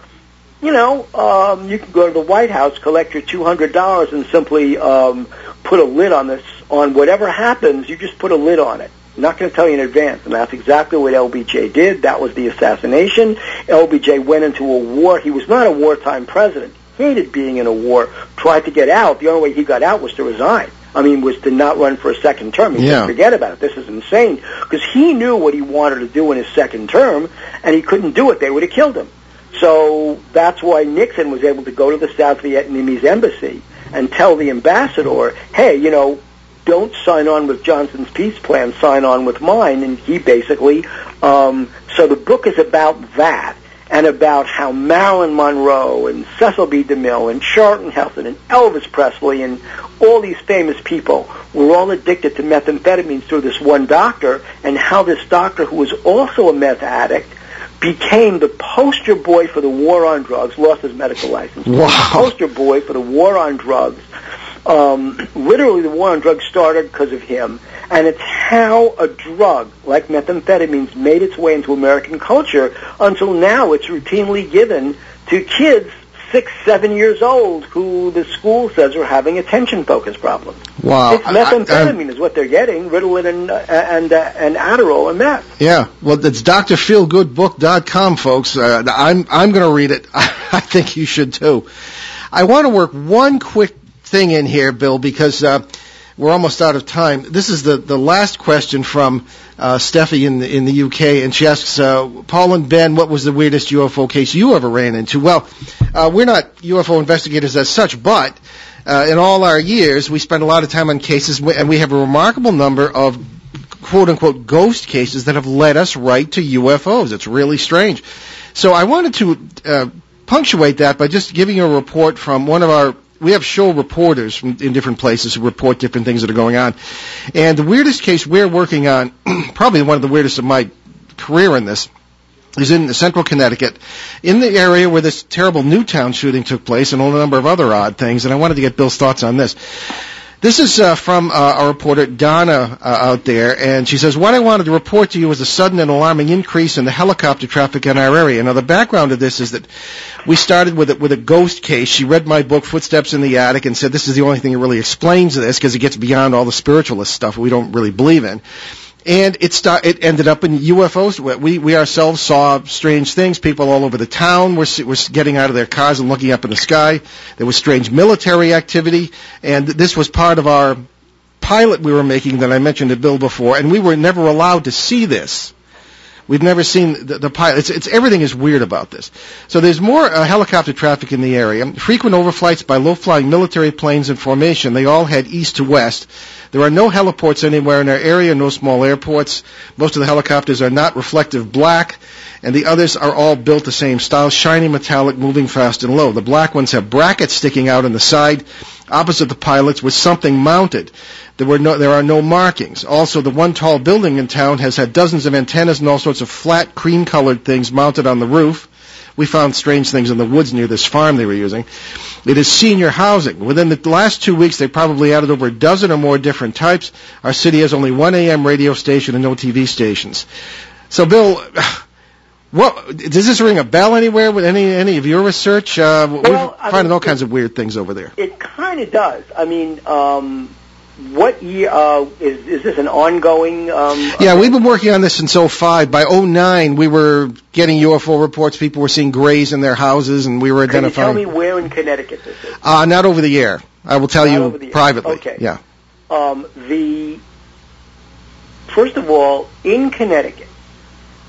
you know, um, you can go to the White House, collect your two hundred dollars, and simply um, put a lid on this. On whatever happens, you just put a lid on it. I'm not going to tell you in advance, and that's exactly what LBJ did. That was the assassination. LBJ went into a war. He was not a wartime president. Hated being in a war. Tried to get out. The only way he got out was to resign. I mean, was to not run for a second term. He Yeah. said, forget about it. This is insane. Because he knew what he wanted to do in his second term, and he couldn't do it. They would have killed him. So that's why Nixon was able to go to the South Vietnamese embassy and tell the ambassador, hey, you know, don't sign on with Johnson's peace plan, sign on with mine. And he basically, um, so the book is about that and about how Marilyn Monroe and Cecil B. DeMille and Charlton Heston and Elvis Presley and all these famous people were all addicted to methamphetamines through this one doctor and how this doctor who was also a meth addict became the poster boy for the war on drugs, lost his medical license. Wow. Poster boy for the war on drugs. Um, literally, the war on drugs started because of him, and it's how a drug like methamphetamines made its way into American culture until now it's routinely given to kids six, seven years old who the school says are having attention focus problems. Wow. It's I- I- methamphetamine is what they're getting, Ritalin and, uh, and, uh, and Adderall and meth. Yeah, well, it's drfeelgoodbook.com, folks. Uh, I'm I'm going to read it. I think you should too. I want to work one quick thing in here, Bill, because uh, we're almost out of time. This is the, the last question from uh, Steffi in the, in the UK, and she asks, uh, Paul and Ben, what was the weirdest UFO case you ever ran into? Well, uh, we're not UFO investigators as such, but uh, in all our years, we spend a lot of time on cases, and we have a remarkable number of quote unquote ghost cases that have led us right to UFOs. It's really strange. So I wanted to uh, punctuate that by just giving you a report from one of our we have show reporters from in different places who report different things that are going on. And the weirdest case we're working on, probably one of the weirdest of my career in this, is in central Connecticut, in the area where this terrible Newtown shooting took place and all a number of other odd things. And I wanted to get Bill's thoughts on this. This is uh, from uh, our reporter Donna uh, out there, and she says, "What I wanted to report to you was a sudden and alarming increase in the helicopter traffic in our area." Now, the background of this is that we started with a, with a ghost case. She read my book, Footsteps in the Attic, and said this is the only thing that really explains this because it gets beyond all the spiritualist stuff we don't really believe in. And it start, it ended up in UFOs. We we ourselves saw strange things. People all over the town were were getting out of their cars and looking up in the sky. There was strange military activity, and this was part of our pilot we were making that I mentioned to Bill before. And we were never allowed to see this. We've never seen the, the pilot. It's, it's everything is weird about this. So there's more uh, helicopter traffic in the area. Frequent overflights by low-flying military planes in formation. They all head east to west. There are no heliports anywhere in our area. No small airports. Most of the helicopters are not reflective black, and the others are all built the same style: shiny metallic, moving fast and low. The black ones have brackets sticking out on the side, opposite the pilots, with something mounted. There were no, there are no markings. Also, the one tall building in town has had dozens of antennas and all sorts of flat cream-colored things mounted on the roof. we found strange things in the woods near this farm they were using. It is senior housing. Within the last two weeks, they probably added over a dozen or more different types. Our city has only one AM radio station and no TV stations. So, Bill, what does this ring a bell anywhere with any any of your research? Uh, Well, we're I finding mean, all kinds of weird things over there. It kind of does. I mean, um, what year uh, is is this an ongoing? Um, Yeah, we've been working on this since '05. By '09, we were getting UFO reports. People were seeing grays in their houses, and we were identifying. Can you tell me where in Connecticut this is? Uh, not over the air. I will tell Not you over the air. privately. Okay. Yeah. Um, the first of all, in Connecticut,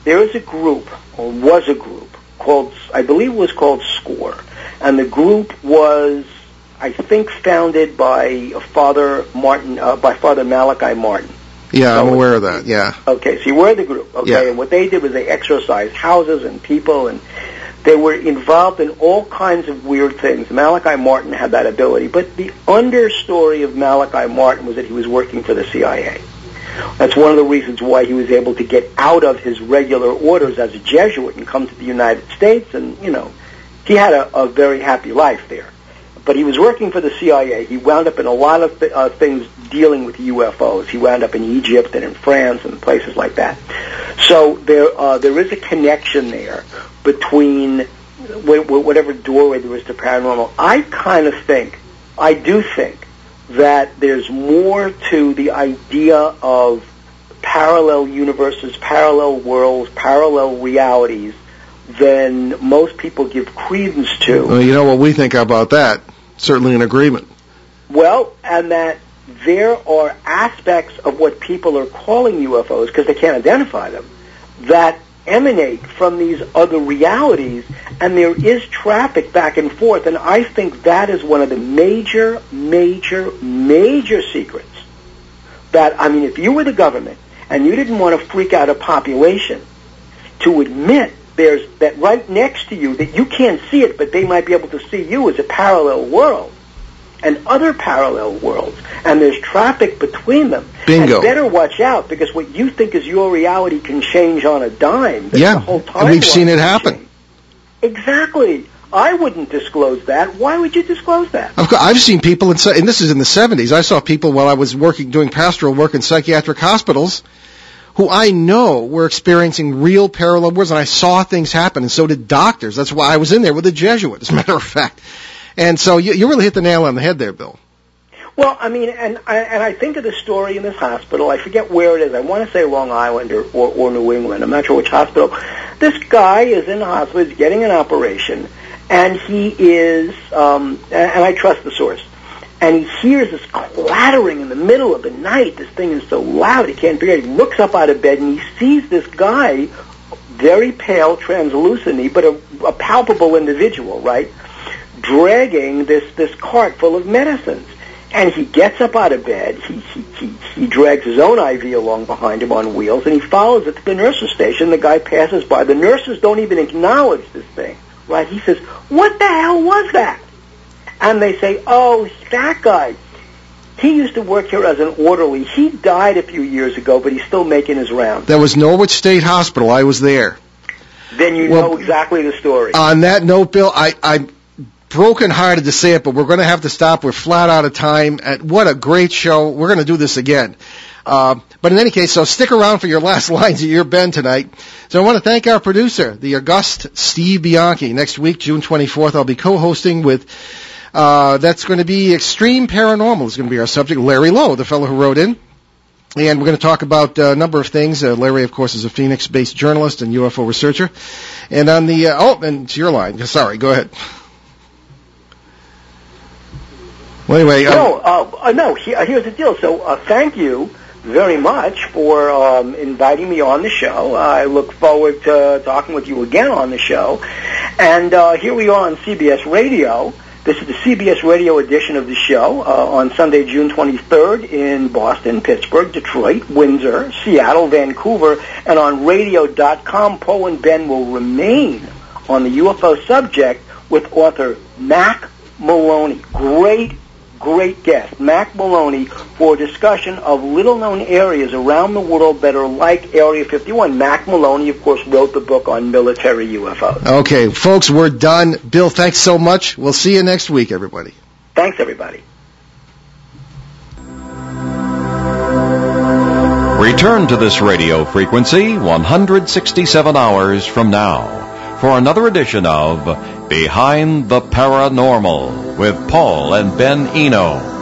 there is a group, or was a group called, I believe, it was called SCORE, and the group was, I think, founded by Father Martin, uh, by Father Malachi Martin. Yeah, I'm aware of that. Yeah. Okay, so you were the group. Okay, Yeah. and what they did was they exorcised houses and people, and they were involved in all kinds of weird things. Malachi Martin had that ability, but the understory of Malachi Martin was that he was working for the CIA. That's one of the reasons why he was able to get out of his regular orders as a Jesuit and come to the United States, and you know, he had a, a very happy life there. But he was working for the CIA. He wound up in a lot of uh, things dealing with UFOs. He wound up in Egypt and in France and places like that. So there, uh, there is a connection there between wh- wh- whatever doorway there is to paranormal. I kind of think, I do think, that there's more to the idea of parallel universes, parallel worlds, parallel realities than most people give credence to. Well, you know what we think about that? Certainly in agreement. Well, and that there are aspects of what people are calling UFOs, because they can't identify them, that emanate from these other realities, and there is traffic back and forth, and I think that is one of the major, major, major secrets. That, I mean, if you were the government, and you didn't want to freak out a population, to admit there's that right next to you that you can't see it, but they might be able to see you as a parallel world and other parallel worlds, and there's traffic between them. Bingo. And better watch out because what you think is your reality can change on a dime. The- Yeah, and we've seen it happen. change. Exactly. I wouldn't disclose that. Why would you disclose that? Of course, I've seen people, in, and this is in the 70s, I saw people while I was working, doing pastoral work in psychiatric hospitals, who I know were experiencing real parallel worlds, and I saw things happen, and so did doctors. That's why I was in there with a Jesuit, as a matter of fact. And so you, you really hit the nail on the head there, Bill. Well, I mean, and I, and I think of the story in this hospital. I forget where it is. I want to say Long Island or, or, or New England. I'm not sure which hospital. This guy is in the hospital. He's getting an operation, and he is. Um, and, and I trust the source. And he hears this clattering in the middle of the night. This thing is so loud he can't figure it. He looks up out of bed and he sees this guy, very pale, translucent, but a, a palpable individual, right? dragging this this cart full of medicines. And he gets up out of bed. He, he he he drags his own IV along behind him on wheels, and he follows it to the nurse's station. The guy passes by. The nurses don't even acknowledge this thing, right? He says, "What the hell was that?" And they say, "Oh, that guy. He used to work here as an orderly. He died a few years ago, but he's still making his rounds." That was Norwich State Hospital. I was there. Then you Well, know exactly the story. On that note, Bill, I, I'm brokenhearted to say it, but we're going to have to stop. We're flat out of time. And what a great show. We're going to do this again. Uh, but in any case, so stick around for your last lines of your Ben tonight. So I want to thank our producer, the august Steve Bianchi. Next week, June 24th, I'll be co-hosting with, uh, that's going to be Extreme Paranormal is going to be our subject. Larry Lowe, the fellow who wrote in. And we're going to talk about uh, a number of things. Uh, Larry, of course, is a Phoenix-based journalist and UFO researcher. And on the, uh, oh, and it's your line. Sorry, go ahead. Well, anyway, uh, No, uh, uh, no. Uh, here's the deal. So, thank you very much for um, inviting me on the show. I look forward to talking with you again on the show. And here we are on CBS Radio. This is the CBS Radio edition of the show uh, on Sunday, June 23rd in Boston, Pittsburgh, Detroit, Windsor, Seattle, Vancouver, and on radio.com. Paul and Ben will remain on the UFO subject with author Mack Maloney. Great great guest, Mack Maloney, for a discussion of little-known areas around the world that are like Area 51. Mack Maloney, of course, wrote the book on military UFOs. Okay, folks, we're done. Bill, thanks so much. We'll see you next week, everybody. Thanks, everybody. Return to this radio frequency 167 hours from now for another edition of Behind the Paranormal with Paul and Ben Eno.